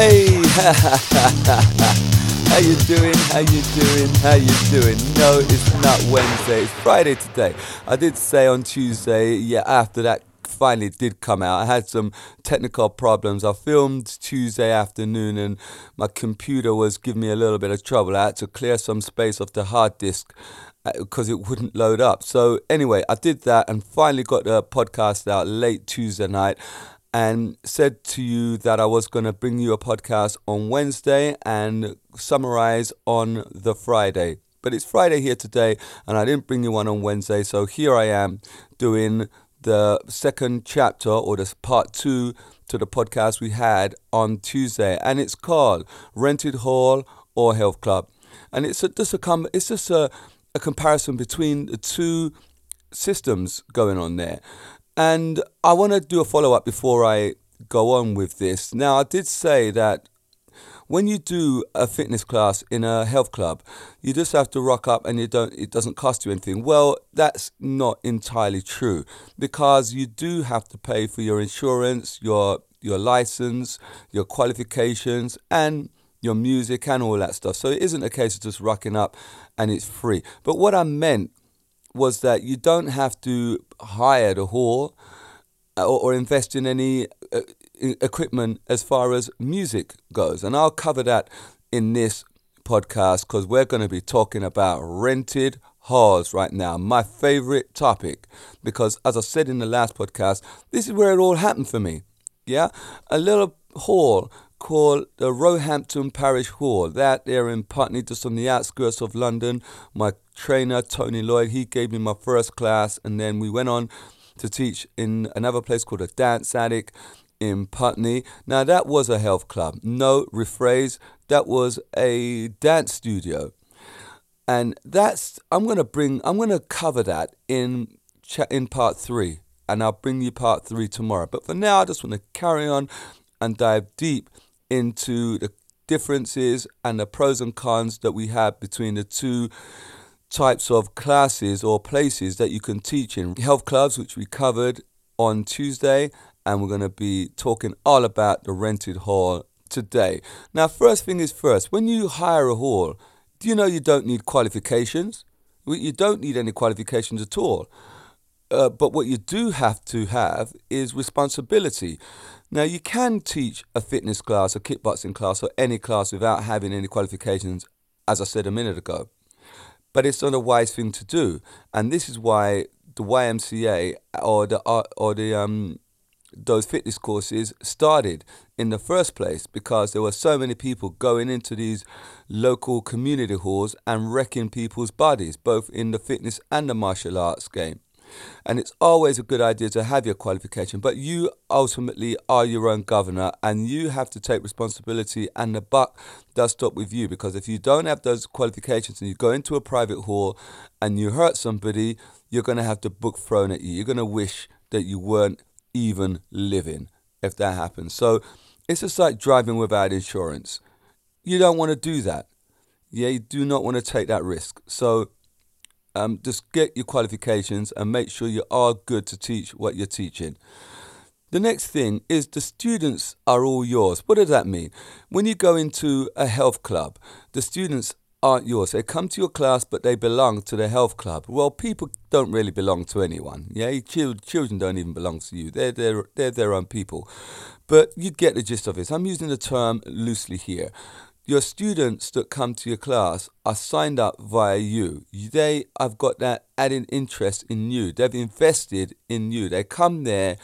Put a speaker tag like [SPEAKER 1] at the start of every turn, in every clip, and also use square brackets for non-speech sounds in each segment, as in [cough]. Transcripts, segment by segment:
[SPEAKER 1] Hey, [laughs] how you doing? How you doing? How you doing? No, it's not Wednesday. It's Friday today. I did say on Tuesday, yeah, after that finally did come out. I had some technical problems. I filmed Tuesday afternoon and my computer was giving me a little bit of trouble. I had to clear some space off the hard disk because uh, it wouldn't load up. So anyway, I did that and finally got the podcast out late Tuesday night and said to you that I was going to bring you a podcast on Wednesday and summarize on the Friday. But it's Friday here today, and I didn't bring you one on Wednesday, so here I am doing the second chapter or the part two to the podcast we had on Tuesday, and it's called Rented Hall or Health Club, and it's a, just a com- it's just a, a comparison between the two systems going on there. And I want to do a follow up before I go on with this. Now, I did say that when you do a fitness class in a health club, you just have to rock up and you don't it doesn't cost you anything. Well, that's not entirely true because you do have to pay for your insurance, your your license, your qualifications and your music and all that stuff. So it isn't a case of just rocking up and it's free. But what I meant was that you don't have to hire the hall uh, or, or invest in any uh, equipment as far as music goes. And I'll cover that in this podcast because we're going to be talking about rented halls right now. My favorite topic because, as I said in the last podcast, this is where it all happened for me. Yeah, a little hall called the Roehampton Parish Hall. That there in Putney, just on the outskirts of London. My trainer, Tony Lloyd, he gave me my first class, and then we went on to teach in another place called a Dance Attic in Putney. Now, that was a health club. No, rephrase, that was a dance studio. And that's, I'm going to bring, I'm going to cover that in, in part three. And I'll bring you part three tomorrow. But for now, I just want to carry on and dive deep into the differences and the pros and cons that we have between the two types of classes or places that you can teach in. Health clubs, which we covered on Tuesday, and we're going to be talking all about the rented hall today. Now, first thing is first, when you hire a hall, do you know you don't need qualifications? You don't need any qualifications at all. Uh, but what you do have to have is responsibility. Now, you can teach a fitness class, a kickboxing class, or any class without having any qualifications, as I said a minute ago. But it's not a wise thing to do, and this is why the YMCA or the uh, or the um those fitness courses started in the first place because there were so many people going into these local community halls and wrecking people's bodies, both in the fitness and the martial arts game. And it's always a good idea to have your qualification, but you ultimately are your own governor and you have to take responsibility. And the buck does stop with you because if you don't have those qualifications and you go into a private hall and you hurt somebody, you're going to have the book thrown at you. You're going to wish that you weren't even living if that happens. So it's just like driving without insurance. You don't want to do that. Yeah, you do not want to take that risk. So um, just get your qualifications and make sure you are good to teach what you're teaching. The next thing is the students are all yours. What does that mean? When you go into a health club, the students aren't yours. They come to your class, but they belong to the health club. Well, people don't really belong to anyone. Yeah, children don't even belong to you. They're they're they're their own people. But you get the gist of it. I'm using the term loosely here. Your students that come to your class are signed up via you. They have got that added interest in you. They've invested in you. They come there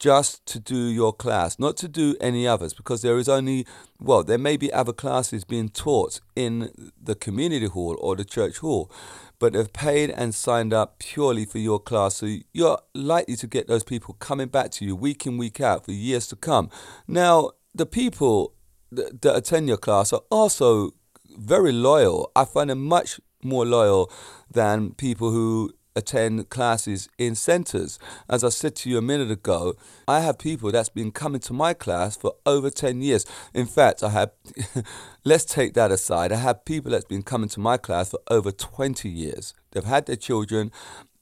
[SPEAKER 1] just to do your class, not to do any others, because there is only, well, there may be other classes being taught in the community hall or the church hall, but they've paid and signed up purely for your class. So you're likely to get those people coming back to you week in, week out for years to come. Now, the people that, attend your class are also very loyal. I find them much more loyal than people who attend classes in centres. As I said to you a minute ago, I have people that's been coming to my class for over 10 years. In fact, I have, [laughs] let's take that aside, I have people that's been coming to my class for over 20 years. They've had their children,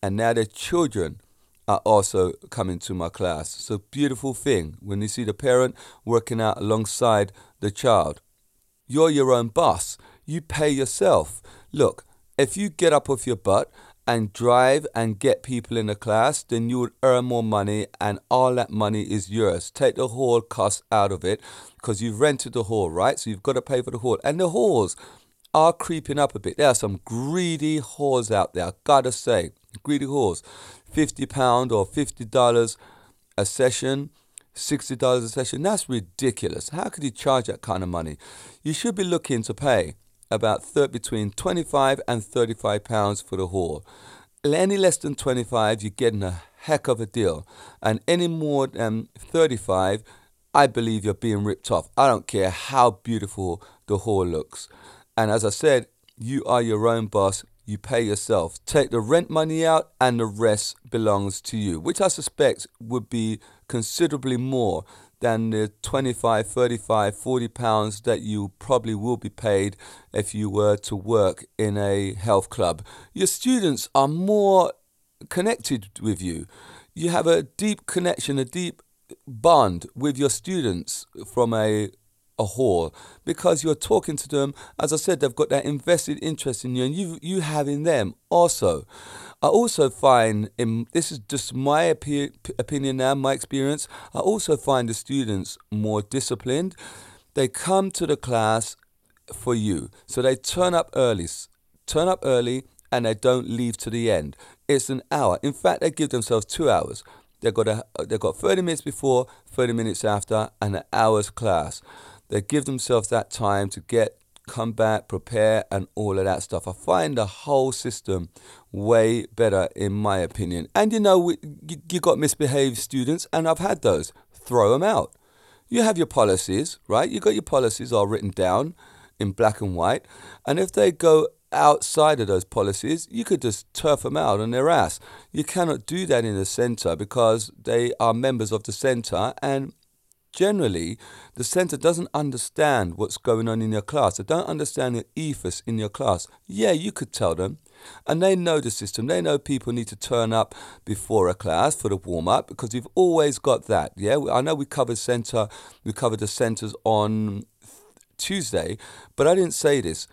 [SPEAKER 1] and now their children are also coming to my class. A beautiful thing when you see the parent working out alongside the child. You're your own boss. You pay yourself. Look, if you get up off your butt and drive and get people in the class, then you would earn more money and all that money is yours. Take the hall cost out of it because you've rented the hall, right? So you've got to pay for the hall. And the halls are creeping up a bit. There are some greedy halls out there, I gotta say. Greedy halls. £50 or $50 a session. $60 a session. That's ridiculous. How could you charge that kind of money? You should be looking to pay about 30, between 25 and 35 pounds for the hall. Any less than 25, you're getting a heck of a deal. And any more than 35, I believe you're being ripped off. I don't care how beautiful the hall looks. And as I said, you are your own boss. You pay yourself. Take the rent money out, and the rest belongs to you, which I suspect would be considerably more than the 25, 35, 40 pounds that you probably will be paid if you were to work in a health club. Your students are more connected with you. You have a deep connection, a deep bond with your students from a a hall because you're talking to them as i said they've got that invested interest in you and you you have in them also I also find, in, this is just my opi- opinion now, my experience, I also find the students more disciplined. They come to the class for you. So they turn up early, turn up early, and they don't leave to the end. It's an hour. In fact, they give themselves two hours. They've got, a, they've got 30 minutes before, 30 minutes after, and an hour's class. They give themselves that time to get come back, prepare, and all of that stuff. I find the whole system way better, in my opinion. And you know, you, you got misbehaved students, and I've had those. Throw them out. You have your policies, right? You got your policies all written down in black and white, and if they go outside of those policies, you could just turf them out on their ass. You cannot do that in the centre because they are members of the centre and generally the center doesn't understand what's going on in your class. They don't understand the ethos in your class. Yeah you could tell them. And they know the system. They know people need to turn up before a class for the warm up because we've always got that yeah? I know we covered center we covered the centers on tuesday but i didn't say this.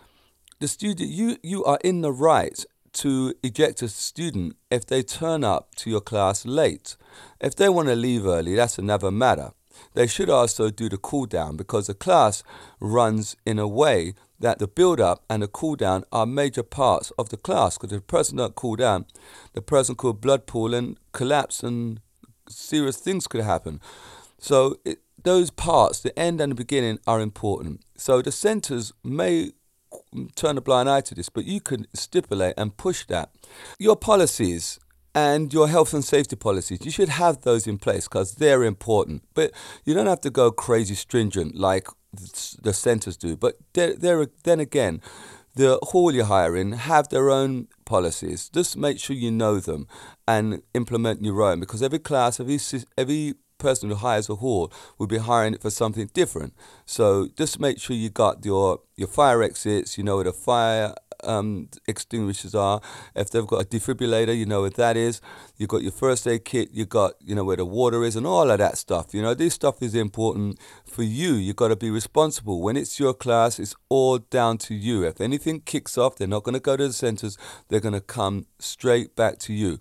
[SPEAKER 1] The student you you are in the right to eject a student if they turn up to your class late. If they want to leave early that's another matter they should also do the cool down because the class runs in a way that the build up and the cool down are major parts of the class. Because if the person don't cool down, the person could blood pool and collapse, and serious things could happen. So it, those parts, the end and the beginning, are important. So the centers may turn a blind eye to this, but you can stipulate and push that. Your policies and your health and safety policies. You should have those in place because they're important. But you don't have to go crazy stringent like the centres do. But they're, they're, then again, the hall you're hiring have their own policies. Just make sure you know them and implement your own because every class, every every person who hires a hall will be hiring it for something different. So just make sure you got your your fire exits. You know where the fire um, extinguishers are. If they've got a defibrillator, you know what that is. You've got your first aid kit. You've got you know where the water is and all of that stuff. You know this stuff is important for you. You've got to be responsible. When it's your class, it's all down to you. If anything kicks off, they're not going to go to the centers. They're going to come straight back to you.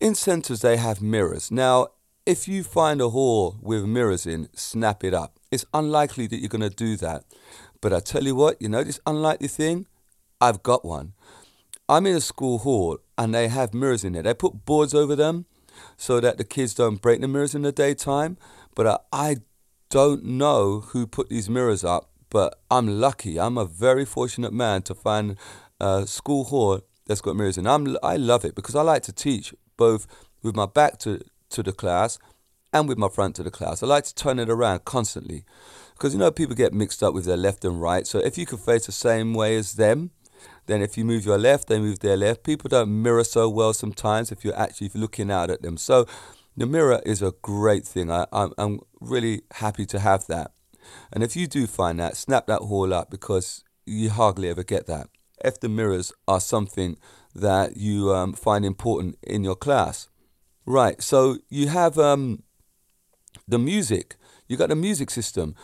[SPEAKER 1] In centers, they have mirrors. Now, if you find a hall with mirrors in, snap it up. It's unlikely that you're going to do that. But I tell you what, you know this unlikely thing? I've got one. I'm in a school hall and they have mirrors in there. They put boards over them so that the kids don't break the mirrors in the daytime. But I, I don't know who put these mirrors up, but I'm lucky. I'm a very fortunate man to find a school hall that's got mirrors in. I'm, I love it because I like to teach both with my back to, to the class and with my front to the class. I like to turn it around constantly because you know people get mixed up with their left and right. So if you can face the same way as them, then if you move your left, they move their left. People don't mirror so well sometimes if you're actually looking out at them. So the mirror is a great thing. I, I'm, I'm really happy to have that. And if you do find that, snap that hall up because you hardly ever get that. If the mirrors are something that you um, find important in your class. Right, so you have um, the music, you got the music system.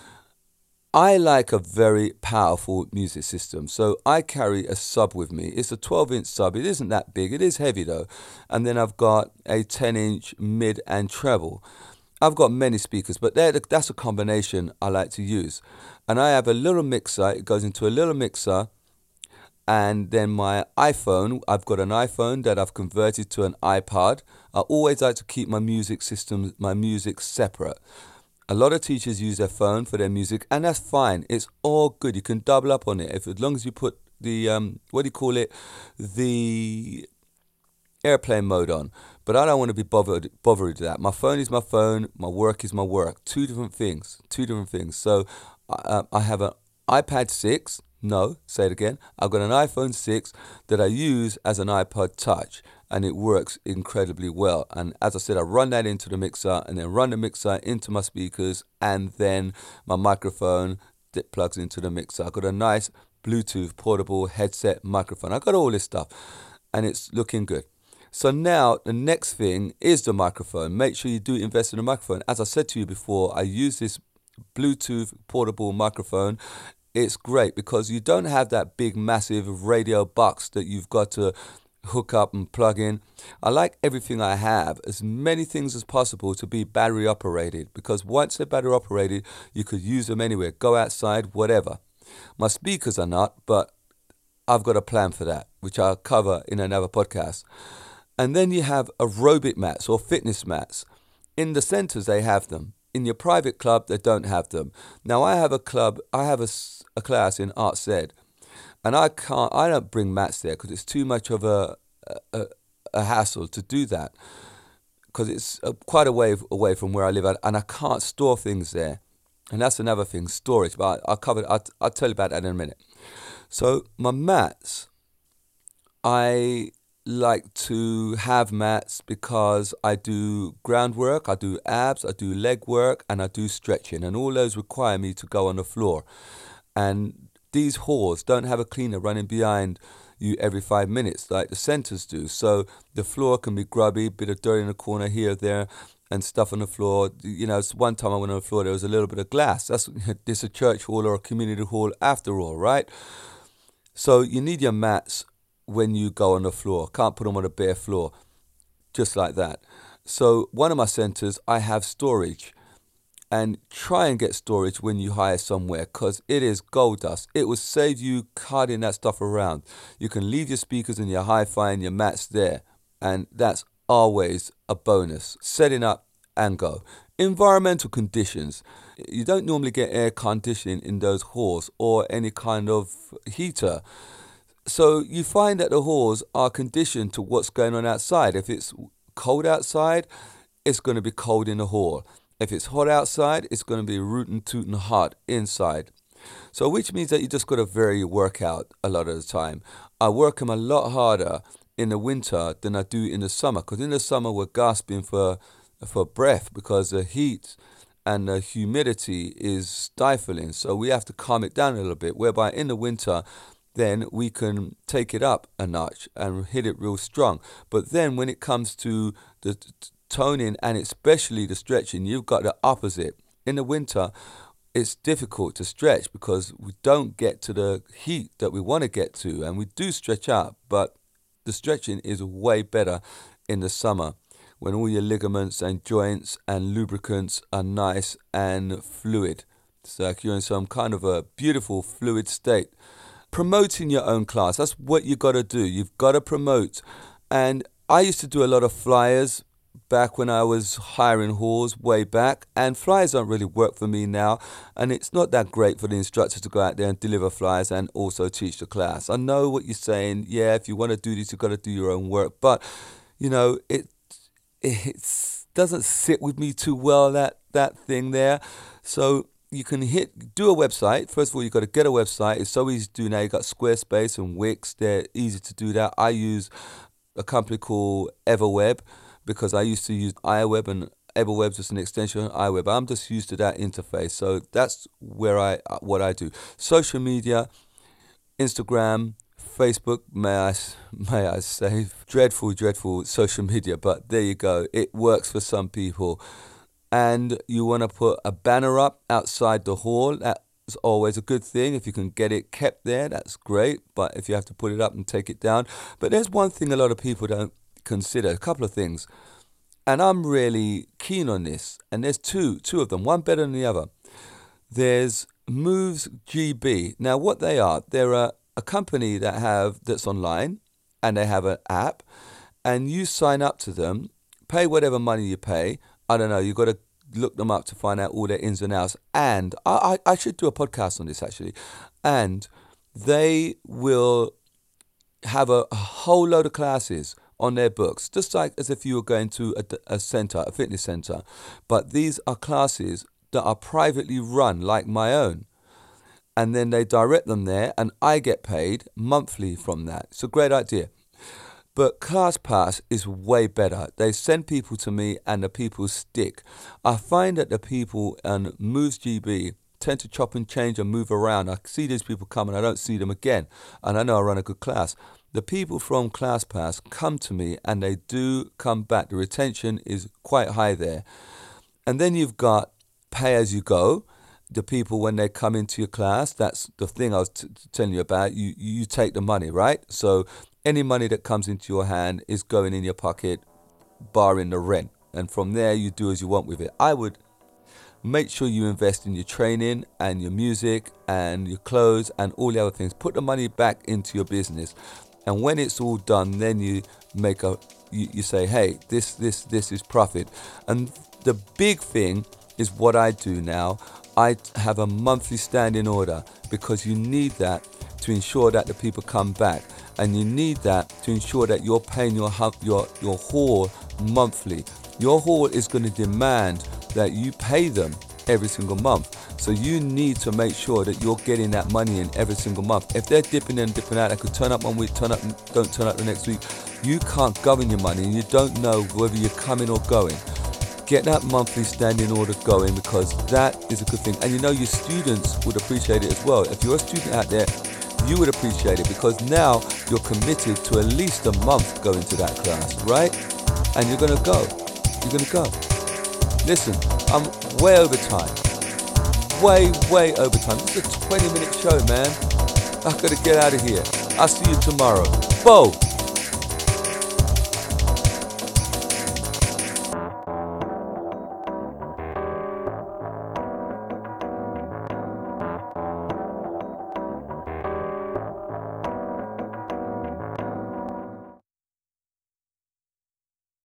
[SPEAKER 1] I like a very powerful music system. So I carry a sub with me. It's a 12 inch sub. It isn't that big. It is heavy though. And then I've got a 10 inch mid and treble. I've got many speakers, but that's a combination I like to use. And I have a little mixer. It goes into a little mixer. And then my iPhone, I've got an iPhone that I've converted to an iPod. I always like to keep my music system, my music separate. A lot of teachers use their phone for their music, and that's fine. It's all good. You can double up on it if, as long as you put the um, what do you call it, the airplane mode on. But I don't want to be bothered bothered with that. My phone is my phone. My work is my work. Two different things. Two different things. So uh, I have an iPad six. No, say it again. I've got an iPhone 6 that I use as an iPod Touch and it works incredibly well. And as I said, I run that into the mixer and then run the mixer into my speakers and then my microphone that plugs into the mixer. I've got a nice Bluetooth portable headset microphone. I've got all this stuff and it's looking good. So now the next thing is the microphone. Make sure you do invest in a microphone. As I said to you before, I use this Bluetooth portable microphone it's great because you don't have that big massive radio box that you've got to hook up and plug in. I like everything I have, as many things as possible, to be battery operated because once they're battery operated, you could use them anywhere, go outside, whatever. My speakers are not, but I've got a plan for that, which I'll cover in another podcast. And then you have aerobic mats or fitness mats. In the centers, they have them. In your private club, they don't have them. Now, I have a club, I have a, a class in Arts Ed and I can't. I don't bring mats there because it's too much of a a, a hassle to do that because it's uh, quite a way away from where I live, and I can't store things there. And that's another thing, storage. But I, will cover. I'll, I'll tell you about that in a minute. So my mats, I like to have mats because I do groundwork, I do abs, I do leg work, and I do stretching, and all those require me to go on the floor. And these halls don't have a cleaner running behind you every five minutes like the centres do. So the floor can be grubby, a bit of dirt in the corner here, there, and stuff on the floor. You know, one time I went on the floor, there was a little bit of glass. That's [laughs] this a church hall or a community hall after all, right? So you need your mats when you go on the floor. Can't put them on a bare floor, just like that. So one of my centres, I have storage and try and get storage when you hire somewhere because it is gold dust. It will save you carting that stuff around. You can leave your speakers and your hi fi and your mats there, and that's always a bonus. Setting up and go. Environmental conditions. You don't normally get air conditioning in those halls or any kind of heater. So you find that the halls are conditioned to what's going on outside. If it's cold outside, it's going to be cold in the hall. If it's hot outside, it's going to be rootin' tootin' hot inside. So, which means that you just got to vary your workout a lot of the time. I work them a lot harder in the winter than I do in the summer because in the summer we're gasping for for breath because the heat and the humidity is stifling. So we have to calm it down a little bit. Whereby in the winter, then we can take it up a notch and hit it real strong. But then when it comes to the toning and especially the stretching, you've got the opposite. In the winter, it's difficult to stretch because we don't get to the heat that we want to get to, and we do stretch out, but the stretching is way better in the summer when all your ligaments and joints and lubricants are nice and fluid. It's like you're in some kind of a beautiful fluid state. Promoting your own class, that's what you've got to do. You've got to promote. And I used to do a lot of flyers back when I was hiring halls way back, and flyers don't really work for me now. And it's not that great for the instructor to go out there and deliver flyers and also teach the class. I know what you're saying. Yeah, if you want to do this, you've got to do your own work. But you know, it it doesn't sit with me too well that that thing there. So you can hit do a website. First of all, you've got to get a website. It's so easy to do now. You've got Squarespace and Wix. They're easy to do that. I use a company called Everweb because I used to use iWeb and Everweb's just an extension of iWeb. I'm just used to that interface. So that's where I uh, what I do. Social media, Instagram, Facebook, may I, [laughs] may I say, dreadful, dreadful social media, but there you go. It works for some people. And you want to put a banner up outside the hall. That is always a good thing. If you can get it kept there, that's great. But if you have to put it up and take it down. But there's one thing a lot of people don't consider a couple of things. And I'm really keen on this. And there's two, two of them, one better than the other. There's Moves GB. Now, what they are, they're a, a company that have that's online, and they have an app, and you sign up to them, pay whatever money you pay. I don't know. You got to look them up to find out all their ins and outs. And I, I, I should do a podcast on this actually. And they will have a, a whole load of classes on their books, just like as if you were going to a, a center, a fitness center. But these are classes that are privately run, like my own. And then they direct them there, and I get paid monthly from that. It's a great idea. But ClassPass is way better. They send people to me, and the people stick. I find that the people on Moves GB tend to chop and change and move around. I see these people come and I don't see them again. And I know I run a good class. The people from ClassPass come to me and they do come back. The retention is quite high there. And then you've got pay as you go. The people when they come into your class, that's the thing I was t- telling you about. You you take the money, right? So any money that comes into your hand is going in your pocket, barring the rent, and from there you do as you want with it. I would make sure you invest in your training and your music and your clothes and all the other things. Put the money back into your business, and when it's all done, then you make a you, you say, hey, this this this is profit, and the big thing is what I do now. I have a monthly standing order because you need that to ensure that the people come back, and you need that to ensure that you're paying your your your hall monthly. Your hall is going to demand that you pay them every single month. So you need to make sure that you're getting that money in every single month. If they're dipping in dipping out, they could turn up one week, turn up, don't turn up the next week. You can't govern your money and you don't know whether you're coming or going. Get that monthly standing order going because that is a good thing. And you know your students would appreciate it as well. If you're a student out there, you would appreciate it because now you're committed to at least a month going to that class, right? And you're gonna go. You're gonna go. Listen, I'm way over time. Way, way over time. This is a 20 minute show, man. I gotta get out of here. I'll see you tomorrow. Bo!